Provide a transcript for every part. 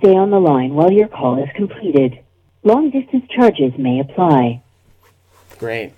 stay on the line while your call is completed. Long distance charges may apply. Great.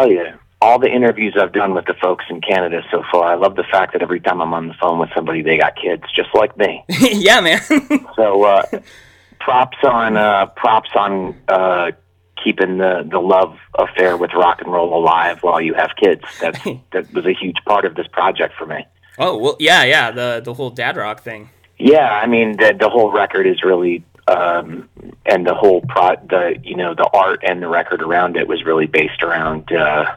Tell you, all the interviews I've done with the folks in Canada so far, I love the fact that every time I'm on the phone with somebody, they got kids, just like me. yeah, man. So, uh, props on uh, props on uh, keeping the the love affair with rock and roll alive while you have kids. That that was a huge part of this project for me. oh well, yeah, yeah. The the whole dad rock thing. Yeah, I mean the the whole record is really um and the whole pro the you know the art and the record around it was really based around uh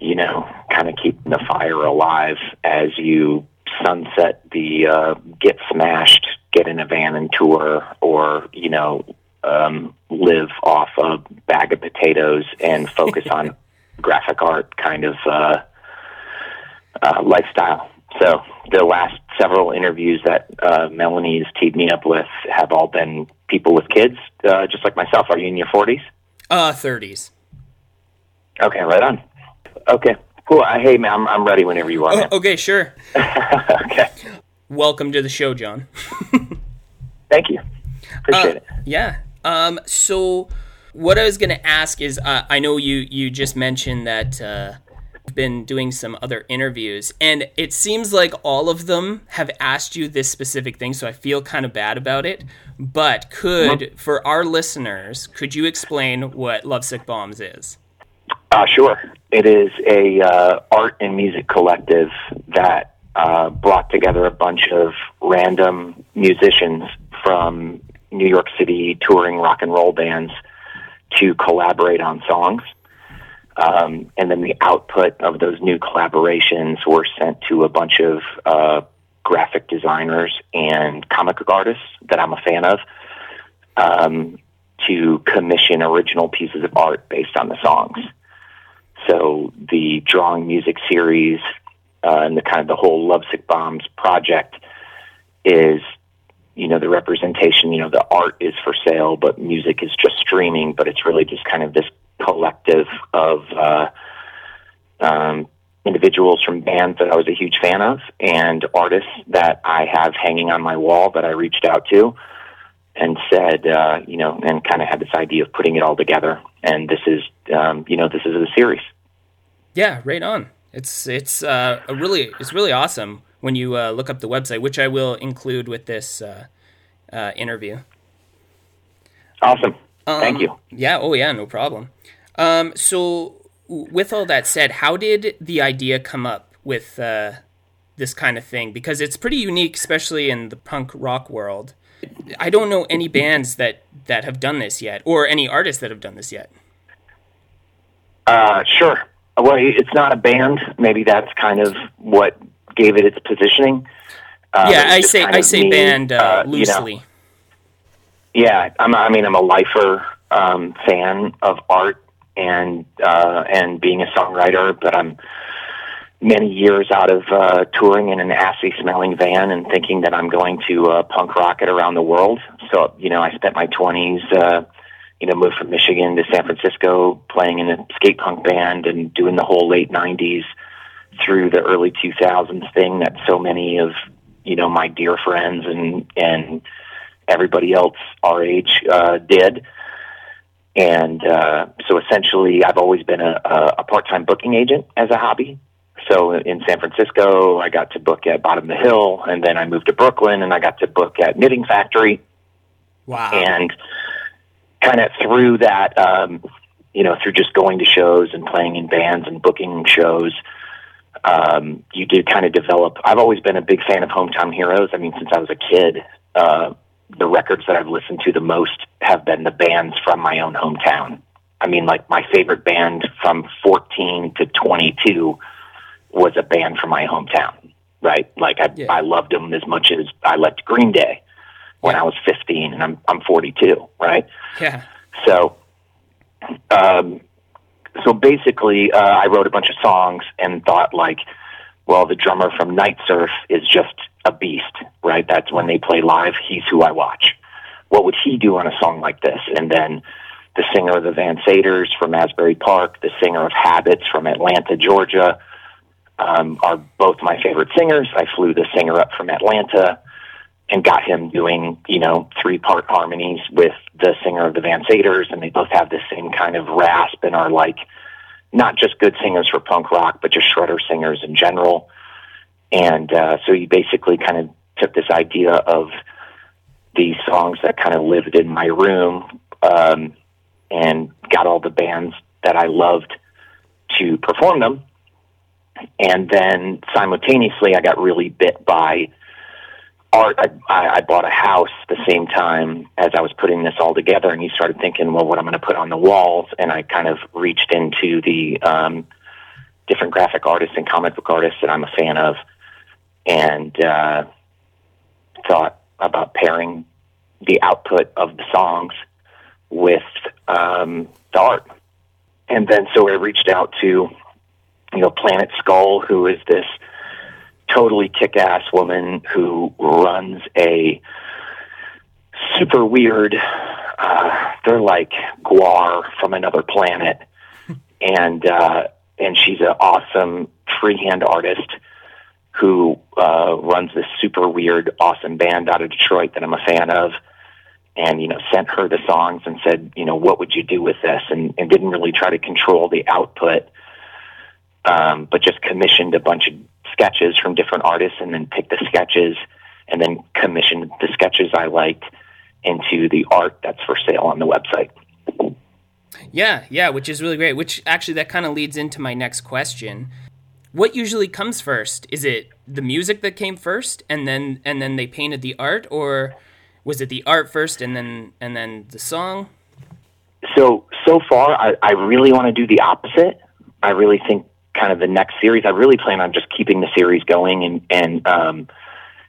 you know kind of keeping the fire alive as you sunset the uh get smashed get in a van and tour or you know um live off a bag of potatoes and focus on graphic art kind of uh uh, lifestyle. So the last several interviews that uh, Melanie's teed me up with have all been people with kids, uh, just like myself. Are you in your forties? Uh, thirties. Okay, right on. Okay, cool. Uh, hey, man, I'm, I'm ready whenever you are. Oh, okay, sure. okay, Welcome to the show, John. thank you. Appreciate Uh, it. Yeah. Um. So, what I was gonna ask is, uh, I know you you just mentioned that been doing some other interviews, and it seems like all of them have asked you this specific thing. So I feel kind of bad about it. But could for our listeners, could you explain what Lovesick Bombs is? Uh, sure. It is a uh, art and music collective that uh, brought together a bunch of random musicians from New York City touring rock and roll bands to collaborate on songs. Um, and then the output of those new collaborations were sent to a bunch of uh, graphic designers and comic artists that I'm a fan of um, to commission original pieces of art based on the songs. So the drawing music series uh, and the kind of the whole Lovesick Bombs project is, you know, the representation. You know, the art is for sale, but music is just streaming. But it's really just kind of this collective of uh, um, individuals from bands that I was a huge fan of and artists that I have hanging on my wall that I reached out to and said, uh, you know, and kind of had this idea of putting it all together. And this is, um, you know, this is a series. Yeah, right on. It's it's uh, a really it's really awesome when you uh, look up the website, which I will include with this uh, uh, interview. Awesome. Thank you. Yeah. Oh, yeah. No problem. Um, so, w- with all that said, how did the idea come up with uh, this kind of thing? Because it's pretty unique, especially in the punk rock world. I don't know any bands that that have done this yet, or any artists that have done this yet. Uh, sure. Well, it's not a band. Maybe that's kind of what gave it its positioning. Uh, yeah, I say I say me, band uh, uh, you know. loosely. Yeah, I'm. I mean, I'm a lifer um, fan of art and uh, and being a songwriter, but I'm many years out of uh, touring in an assy smelling van and thinking that I'm going to uh, punk rock it around the world. So you know, I spent my 20s. Uh, you know, moved from Michigan to San Francisco, playing in a skate punk band and doing the whole late '90s through the early 2000s thing that so many of you know my dear friends and and everybody else our age uh, did. And uh, so essentially, I've always been a, a, a part-time booking agent as a hobby. So in San Francisco, I got to book at Bottom of the Hill, and then I moved to Brooklyn, and I got to book at Knitting Factory, Wow. and kind of through that, um, you know, through just going to shows and playing in bands and booking shows, um, you do kind of develop. I've always been a big fan of Hometown Heroes. I mean, since I was a kid, uh, the records that I've listened to the most have been the bands from my own hometown. I mean, like my favorite band from 14 to 22 was a band from my hometown, right? Like I, Yeah. I loved them as much as I liked Green Day when Yeah. I was 15 and I'm, I'm 42, right? yeah. So, um, so basically, uh, I wrote a bunch of songs and thought like, well, the drummer from Night Surf is just a beast, right? That's when they play live. He's who I watch. What would he do on a song like this? And then the singer of the Van Saders from Asbury Park, the singer of Habits from Atlanta, Georgia, um, are both my favorite singers. I flew the singer up from Atlanta and got him doing, you know, three part harmonies with the singer of the Vansaders, and they both have the same kind of rasp and are like not just good singers for punk rock, but just shredder singers in general. And uh, so he basically kind of took this idea of these songs that kind of lived in my room um, and got all the bands that I loved to perform them. And then simultaneously, I got really bit by art. I, I, bought a house the same time as I was putting this all together, and you started thinking, well, what I'm going to put on the walls. And I kind of reached into the um, different graphic artists and comic book artists that I'm a fan of, and uh, thought about pairing the output of the songs with um, the art. And then so I reached out to, you know, Planet Skull, who is this totally kick-ass woman who runs a super weird uh they're like GWAR from another planet. And uh and she's an awesome freehand artist who uh runs this super weird awesome band out of Detroit that I'm a fan of and you know sent her the songs and said you know what would you do with this? And, and didn't really try to control the output um, but just commissioned a bunch of sketches from different artists and then picked the sketches and then commissioned the sketches I liked into the art that's for sale on the website. Yeah, yeah, which is really great. Which actually that kind of leads into my next question. What usually comes first? Is it the music that came first and then and then they painted the art or was it the art first and then and then the song? So so far I, I really want to do the opposite. I really think kind of the next series I really plan on just keeping the series going and and um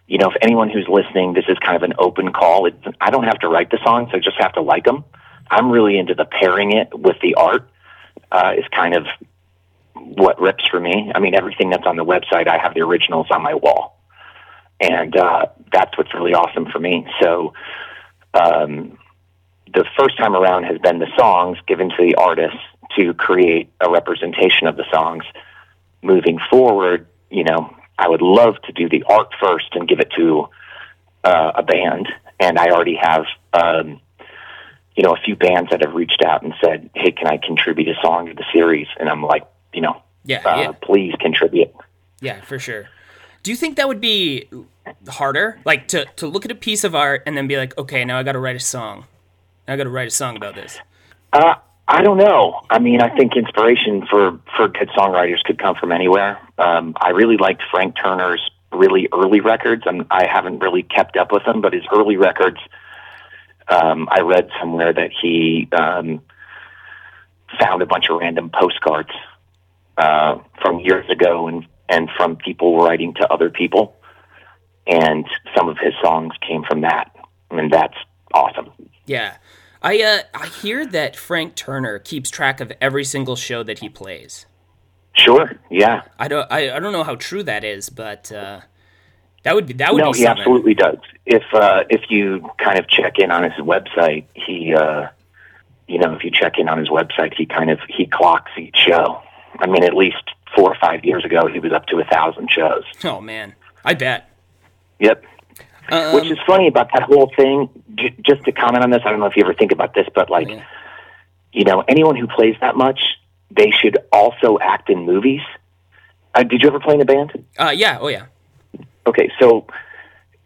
you know if anyone who's listening this is kind of an open call. It's, I don't have to write the songs, I just have to like them. I'm really into the pairing it with the art uh, is kind of what rips for me. I mean, everything that's on the website, I have the originals on my wall, and uh, that's what's really awesome for me. So, um, the first time around has been the songs given to the artists to create a representation of the songs. Moving forward, you know, I would love to do the art first and give it to uh, a band, and I already have, um, you know, a few bands that have reached out and said, "Hey, can I contribute a song to the series?" And I'm like, you know, Yeah, uh, yeah. please contribute. Yeah, for sure. Do you think that would be harder? Like to, to look at a piece of art and then be like, okay, now I got to write a song. I got to write a song about this. Uh, I don't know. I mean, I think inspiration for for good songwriters could come from anywhere. Um, I really liked Frank Turner's really early records. I'm, I haven't really kept up with them, but his early records. Um, I read somewhere that he um, found a bunch of random postcards uh, from years ago, and and from people writing to other people, and some of his songs came from that, and that's awesome. Yeah. I uh I hear that Frank Turner keeps track of every single show that he plays. Sure, yeah. I don't I, I don't know how true that is, but uh that would be that would no, be he absolutely does. If uh, if you kind of check in on his website, he, uh, you know, if you check in on his website, he kind of he clocks each show. I mean, at least four or five years ago, he was up to a thousand shows. Oh man. I bet. Yep. Um, Which is funny about that whole thing. J- just to comment on this, I don't know if you ever think about this, but like, Yeah. you know, anyone who plays that much, they should also act in movies. Uh, did you ever play in a band? uh yeah, oh yeah. Okay, so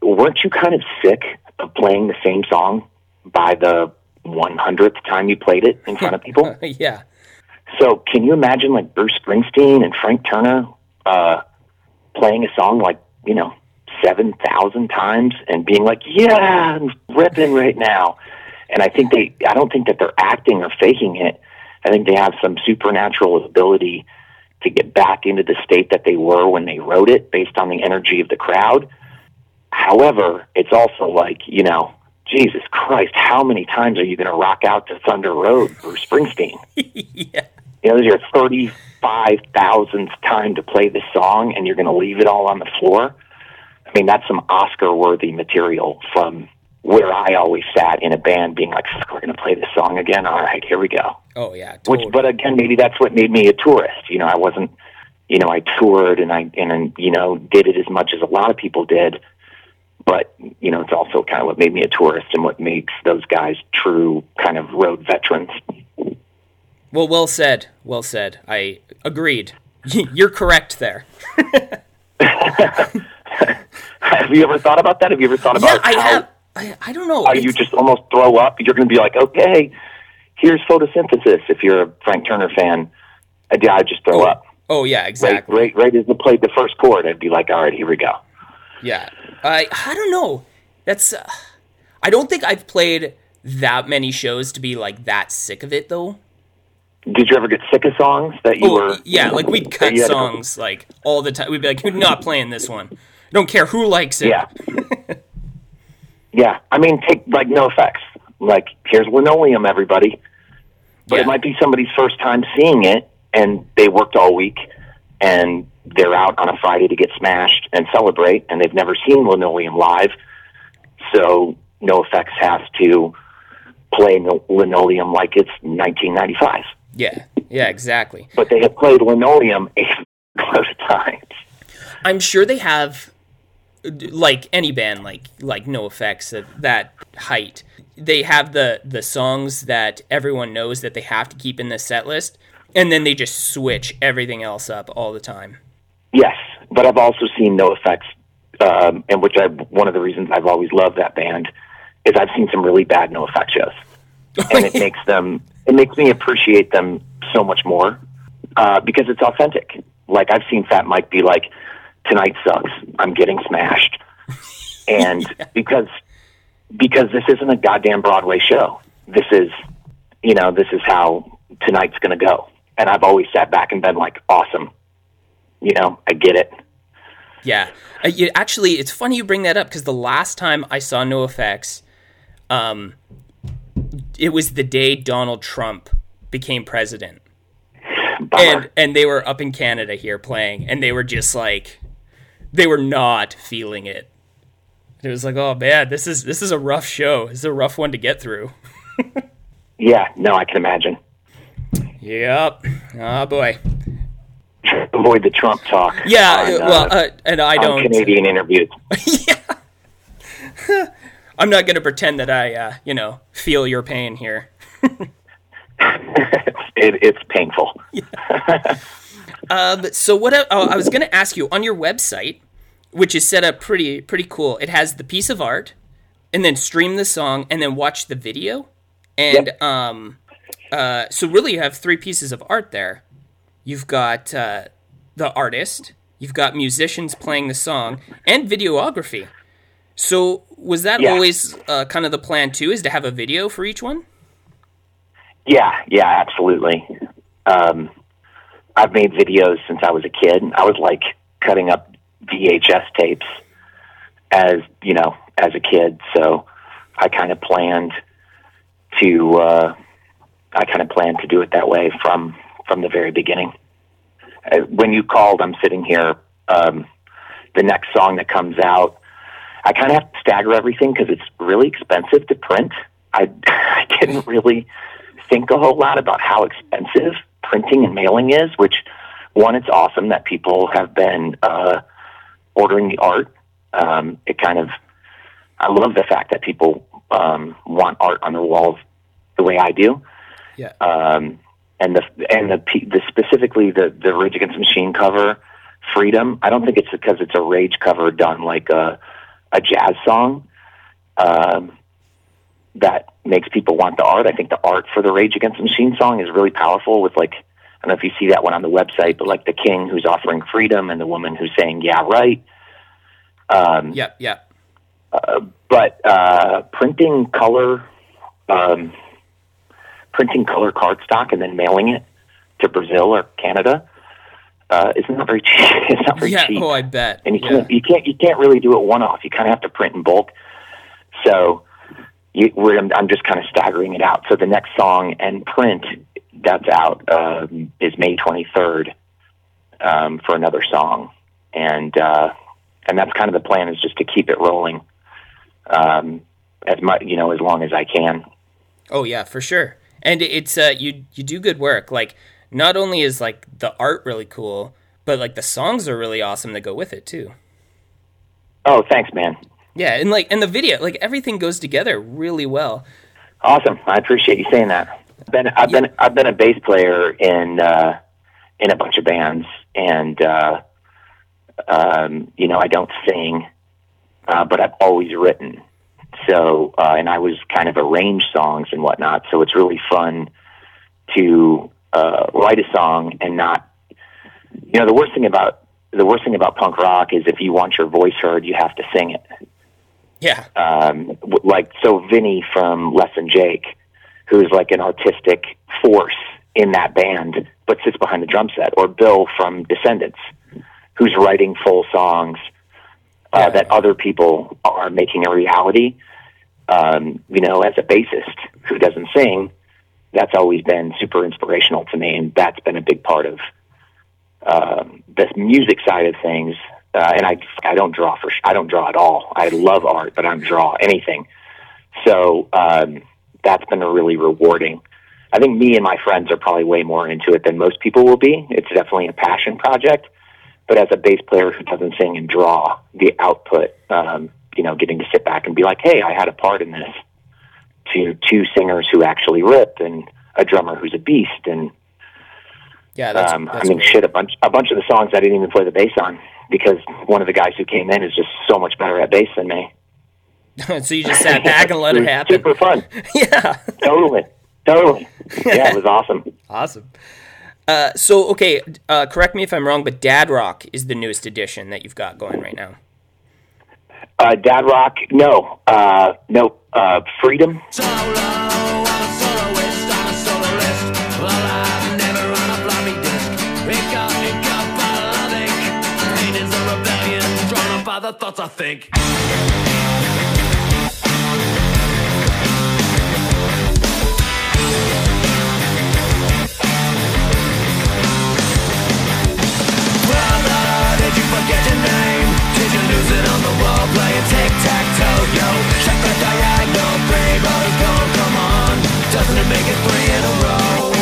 weren't you kind of sick of playing the same song by the 100th time you played it in front of people? yeah. so can you imagine like Bruce Springsteen and Frank Turner uh, playing a song like, you know, 7,000 times and being like, yeah, I'm ripping right now. And I think they, I don't think that they're acting or faking it. I think they have some supernatural ability to get back into the state that they were when they wrote it based on the energy of the crowd. However, it's also like, you know, Jesus Christ, how many times are you going to rock out to Thunder Road, Bruce Springsteen? yeah. You know, this is your 35,000th time to play this song and you're going to leave it all on the floor. I mean, that's some Oscar worthy material from where I always sat in a band being like, "Fuck, we're going to play this song again. All right, here we go. Oh yeah. Which, but again, maybe that's what made me a tourist. You know, I wasn't, you know, I toured and I, and, you know, did it as much as a lot of people did. But, you know, it's also kind of what made me a tourist and what makes those guys true kind of road veterans. Well, well said. Well said. I agreed. You're correct there. Have you ever thought about that? Have you ever thought Yeah, about I how, have. I, I don't know. how you just almost throw up? You're going to be like, okay, here's photosynthesis. If you're a Frank Turner fan, I'd, I'd just throw up. Oh yeah, exactly. right, right as they played the first chord, I'd be like, all right, here we go. Yeah. I I don't know. That's. Uh, I don't think I've played that many shows to be like that sick of it though. Did you ever get sick of songs that you Oh, were? yeah, like we'd cut to- songs like all the time. We'd be like, "We're not playing this one. I don't care who likes it." Yeah. yeah. I mean, take like NOFX. Like here's linoleum, everybody. But Yeah. it might be somebody's first time seeing it, and they worked all week, and they're out on a Friday to get smashed and celebrate, and they've never seen linoleum live. So NOFX has to play linoleum like it's 1995. Yeah. Yeah. Exactly. But they have played linoleum a lot of times. I'm sure they have, like any band, like like NOFX at that height. They have the the songs that everyone knows that they have to keep in the set list, and then they just switch everything else up all the time. Yes, but I've also seen NOFX, um, and which I one of the reasons I've always loved that band is I've seen some really bad NOFX shows, and it makes them it makes me appreciate them so much more uh, because it's authentic. Like I've seen Fat Mike be like, "Tonight sucks. I'm getting smashed," and because because this isn't a goddamn Broadway show. This is, you know, this is how tonight's going to go. And I've always sat back and been like, awesome. You know, I get it. Yeah, uh, you, actually, it's funny you bring that up because the last time I saw NOFX, um, it was the day Donald Trump became president, Bummer. and and they were up in Canada here playing, and they were just like, they were not feeling it. It was like, oh man, this is this is a rough show. This is a rough one to get through. yeah, no, I can imagine. Yep. Oh boy. Avoid the Trump talk. Yeah. on, uh, well, uh, and I don't. Canadian interviews. I'm not going to pretend that I, uh, you know, feel your pain here. it, it's painful. Um, so what? I, oh, I was going to ask you on your website, which is set up pretty pretty cool. It has the piece of art, and then stream the song, and then watch the video. And Yep. um, uh, so really, you have three pieces of art there. You've got uh, the artist, you've got musicians playing the song, and videography. So was that Yeah. always uh, kind of the plan too? Is to have a video for each one? Yeah, yeah, absolutely. Um, I've made videos since I was a kid. I was like cutting up VHS tapes as you know as a kid, so I kind of planned to uh, I kind of planned to do it that way from from the very beginning. Uh, when you called, I'm sitting here. Um, the next song that comes out, I kind of have to stagger everything because it's really expensive to print. I, I didn't really think a whole lot about how expensive printing and mailing is, which one, it's awesome that people have been uh, ordering the art. Um, it kind of, I love the fact that people um, want art on their walls the way I do. Yeah. Um, and the and the, the specifically the the Rage Against the Machine cover, Freedom. I don't think it's because it's a Rage cover done like a a jazz song. Um, that makes people want the art. I think the art for the Rage Against the Machine song is really powerful with like I don't know if you see that one on the website, but like the king who's offering freedom and the woman who's saying yeah right. Um, Yep. Yep. but uh, printing color, um, printing color cardstock and then mailing it to Brazil or Canada uh, is not very cheap. It's not very Yeah. cheap Oh, I bet. and you Yeah. can't you can't you can't really do it one off. You kind of have to print in bulk. So you, we're, I'm, I'm just kind of staggering it out. So the next song and print that's out um, is May 23rd um, for another song, and uh, and that's kind of the plan is just to keep it rolling um, as much you know as long as I can. Oh yeah, for sure. And it's uh you you do good work. Like not only is like the art really cool, but like the songs are really awesome that go with it too. Oh, thanks, man. Yeah, and like and the video, like everything goes together really well. Awesome. I appreciate you saying that. Been I've been I've been a bass player in uh, in a bunch of bands, and uh, um, you know I don't sing, uh, but I've always written. So uh, and I was kind of arrange songs and whatnot. So it's really fun to uh, write a song and not. You know the worst thing about the worst thing about punk rock is if you want your voice heard, you have to sing it Yeah. um, like so Vinny from Less Than Jake, who's like an artistic force in that band, but sits behind the drum set, or Bill from Descendents, who's writing full songs uh, Yeah. that other people are making a reality. Um, you know, as a bassist who doesn't sing, that's always been super inspirational to me, and that's been a big part of um, the music side of things. Uh, and I, I don't draw for, I don't draw at all. I love art, but I don't draw anything. So um, that's been a really rewarding. I think me and my friends are probably way more into it than most people will be. It's definitely a passion project, but as a bass player who doesn't sing and draw, the output, um, you know, getting to sit back and be like, "Hey, I had a part in this." To two singers who actually rip and a drummer who's a beast and Yeah, that's, um, that's I mean, shit, a bunch, a bunch of the songs I didn't even play the bass on because one of the guys who came in is just so much better at bass than me. so you just sat back and let it was happen. Super fun. yeah. totally, totally. Yeah, it was awesome. Awesome. Uh, so okay, uh, correct me if I'm wrong, but Dad Rock is the newest edition that you've got going right now. Uh, Dad Rock, no, uh, no, uh, Freedom. Solo, wall playing tic-tac-toe, yo? Check the diagonal, brothers gone, come on. Doesn't it make it three in a row?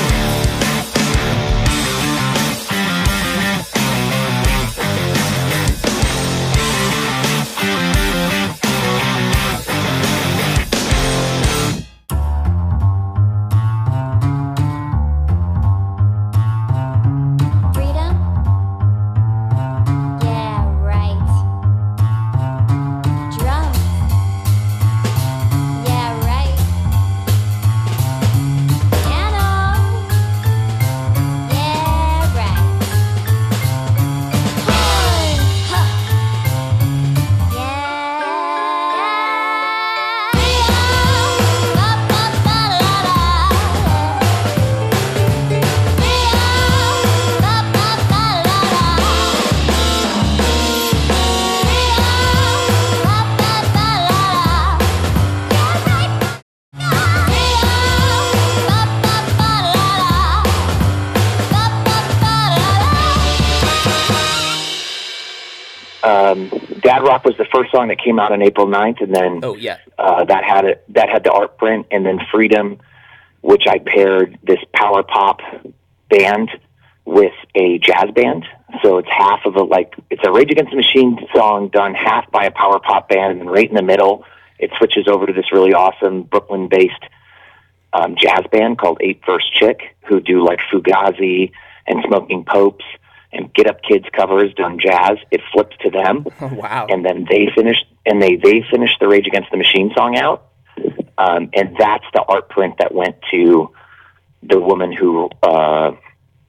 Was the first song that came out on April 9th, and then Oh yeah. uh, that had it that had the art print, and then Freedom, which I paired this power pop band with a jazz band. So it's half of a like it's a Rage Against the Machine song done half by a power pop band, and then right in the middle it switches over to this really awesome Brooklyn based um, jazz band called Eight First Chick, who do like Fugazi and Smoking Popes and Get Up Kids covers done jazz. It flips to them Oh, wow. and then they finished and they they finished the Rage Against the Machine song out, um, and that's the art print that went to the woman who uh,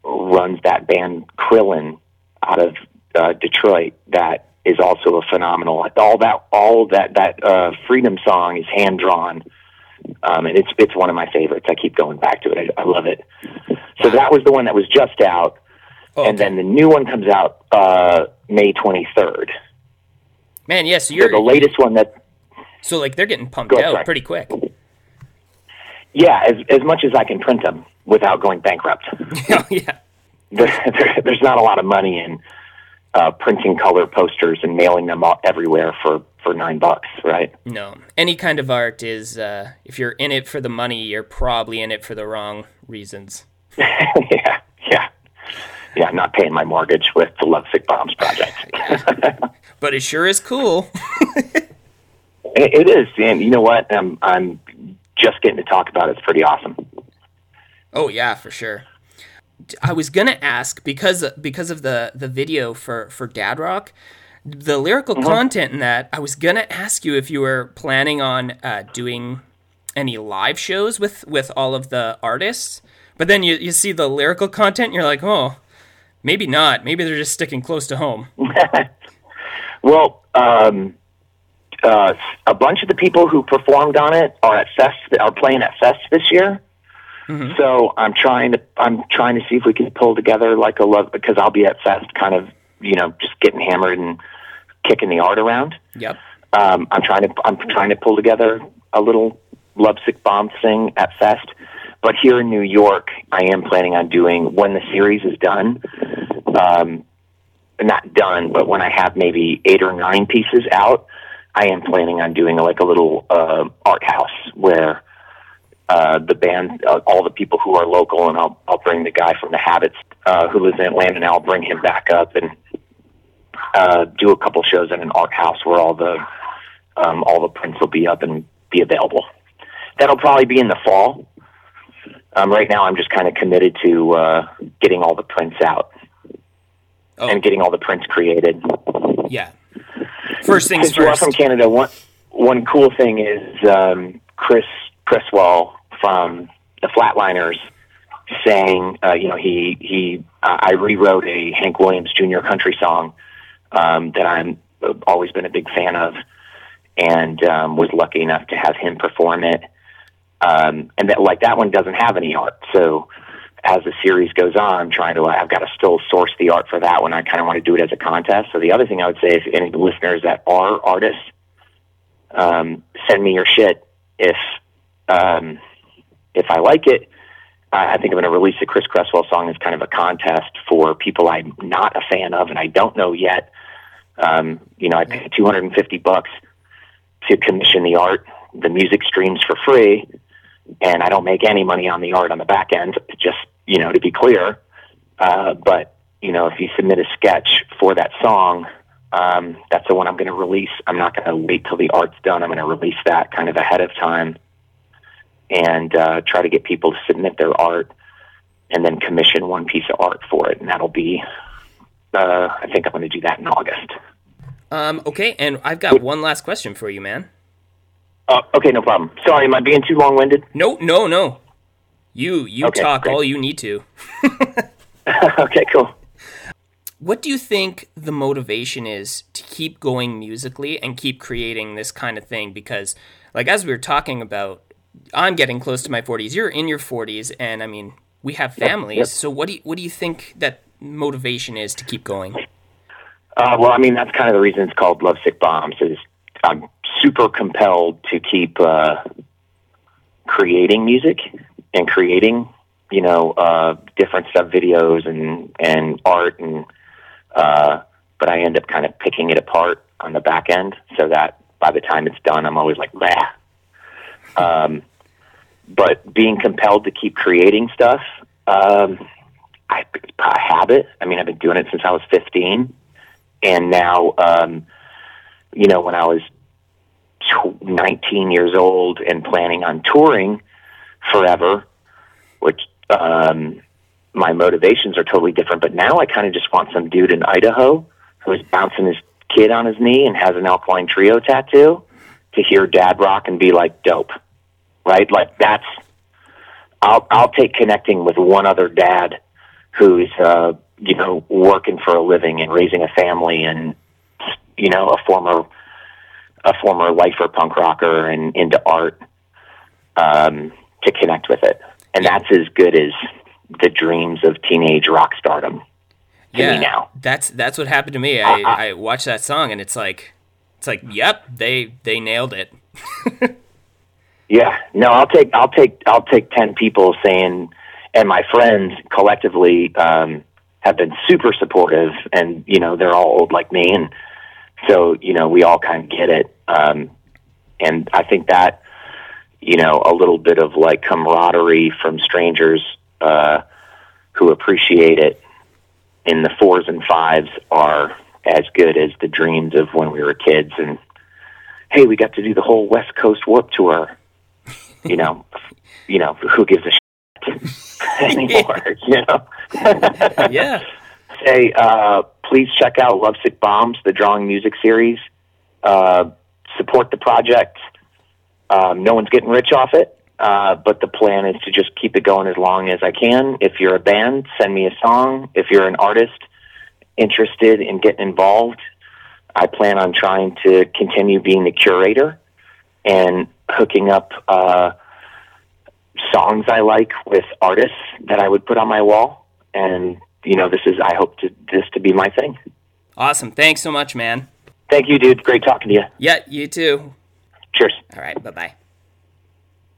runs that band Krillin out of uh, Detroit. That is also a phenomenal. All that all that that uh, Freedom song is hand drawn. Um, and it's it's one of my favorites. I keep going back to it. I, I love it. So that was the one that was just out, Oh, and then the new one comes out uh, May twenty third. man, yes, So you're the latest one that so like they're getting pumped out sorry. pretty quick. Yeah, as as much as I can print them without going bankrupt. oh yeah. there, there, there's not a lot of money in uh, printing color posters and mailing them all everywhere for for nine bucks, right? No. Any kind of art is uh if you're in it for the money, you're probably in it for the wrong reasons. yeah, yeah, yeah. I'm not paying my mortgage with the Love Sick Bombs project. But it sure is cool. it, it is, and you know what? I'm I'm just getting to talk about it. It's pretty awesome. Oh yeah, for sure. I was gonna ask because because of the the video for for Dad Rock, the lyrical content in that. I was gonna ask you if you were planning on uh, doing any live shows with with all of the artists, but then you you see the lyrical content, and you're like, oh, maybe not. Maybe they're just sticking close to home. Well, um, uh, a bunch of the people who performed on it are at Fest are playing at Fest this year. So I'm trying to I'm trying to see if we can pull together like a love because I'll be at Fest, kind of you know just getting hammered and kicking the art around. Yep. Um, I'm trying to I'm trying to pull together a little lovesick bomb thing at Fest. But here in New York, I am planning on doing when the series is done. Um, not done, but when I have maybe eight or nine pieces out, I am planning on doing like a little uh, art house where uh, the band, uh, all the people who are local, and I'll I'll bring the guy from the Habits uh, who lives in Atlanta, and I'll bring him back up and uh, do a couple shows at an art house where all the um, all the prints will be up and be available. That'll probably be in the fall. Um, right now, I'm just kind of committed to uh, getting all the prints out Oh and getting all the prints created. yeah. First things Since you are first. from Canada, one one cool thing is um, Chris Cresswell from the Flatliners saying, uh, you know, he he uh, I rewrote a Hank Williams Jr. country song um, that I'm uh, always been a big fan of, and um, was lucky enough to have him perform it. Um, and that like that one doesn't have any art, so as the series goes on, I'm trying to I've got to still source the art for that one. I kind of want to do it as a contest. So the other thing I would say, if any listeners that are artists, um, send me your shit if um, if I like it. I think I'm going to release a Chris Cresswell song as kind of a contest for people I'm not a fan of and I don't know yet. Um, you know, I paid 250 bucks to commission the art. The music streams for free, and I don't make any money on the art on the back end. Just you know, to be clear. Uh, but you know, if you submit a sketch for that song, um, that's the one I'm going to release. I'm not going to wait till the art's done. I'm going to release that kind of ahead of time and uh, try to get people to submit their art and then commission one piece of art for it. And that'll be, uh, I think I'm going to do that in August. Um, okay, and I've got one last question for you, man. Uh, okay, no problem. Sorry, am I being too long winded? No, no, no. You you Okay, talk great. all you need to. okay, cool. What do you think the motivation is to keep going musically and keep creating this kind of thing? Because, like, as we were talking about, I'm getting close to my 40s. You're in your 40s, and I mean, we have families. yep. So, what do you, what do you think that motivation is to keep going? Uh, well, I mean, that's kind of the reason it's called Love Sick Bombs. Is I'm super compelled to keep uh, creating music and creating, you know, uh, different stuff, videos and and art and uh, but I end up kind of picking it apart on the back end so that by the time it's done, I'm always like, bah. Um, but being compelled to keep creating stuff, um, I, habit. I mean, I've been doing it since I was 15, and now, um, you know, when I was tw- 19 years old and planning on touring forever, which um, my motivations are totally different. But now I kind of just want some dude in Idaho who is bouncing his kid on his knee and has an Alkaline Trio tattoo to hear dad rock and be like dope, right? Like that's I'll I'll take connecting with one other dad who's uh, you know working for a living and raising a family and you know a former a former lifer punk rocker and into art um, to connect with it, and that's as good as the dreams of teenage rock stardom. To yeah, me now. that's that's what happened to me. I, I watched that song and it's like it's like, yep, they they nailed it. Yeah, no, I'll take I'll take I'll take ten people saying, and my friends collectively um, have been super supportive, and you know they're all old like me, and so you know we all kind of get it, um, and I think that you know a little bit of like camaraderie from strangers uh, who appreciate it in the fours and fives are as good as the dreams of when we were kids, and hey, we got to do the whole West Coast Warped Tour you know, you know, who gives a shit anymore? you know. yeah. Say, uh, please check out Lovesick Bombs, the drawing music series. Uh, support the project. Um, no one's getting rich off it, uh, but the plan is to just keep it going as long as I can. If you're a band, send me a song. If you're an artist interested in getting involved, I plan on trying to continue being the curator and hooking up uh, songs I like with artists that I would put on my wall. And you know, this is I hope to this to be my thing. Awesome. Thanks so much, man. Thank you, dude. Great talking to you. Yeah, you too. Cheers. All right. Bye bye.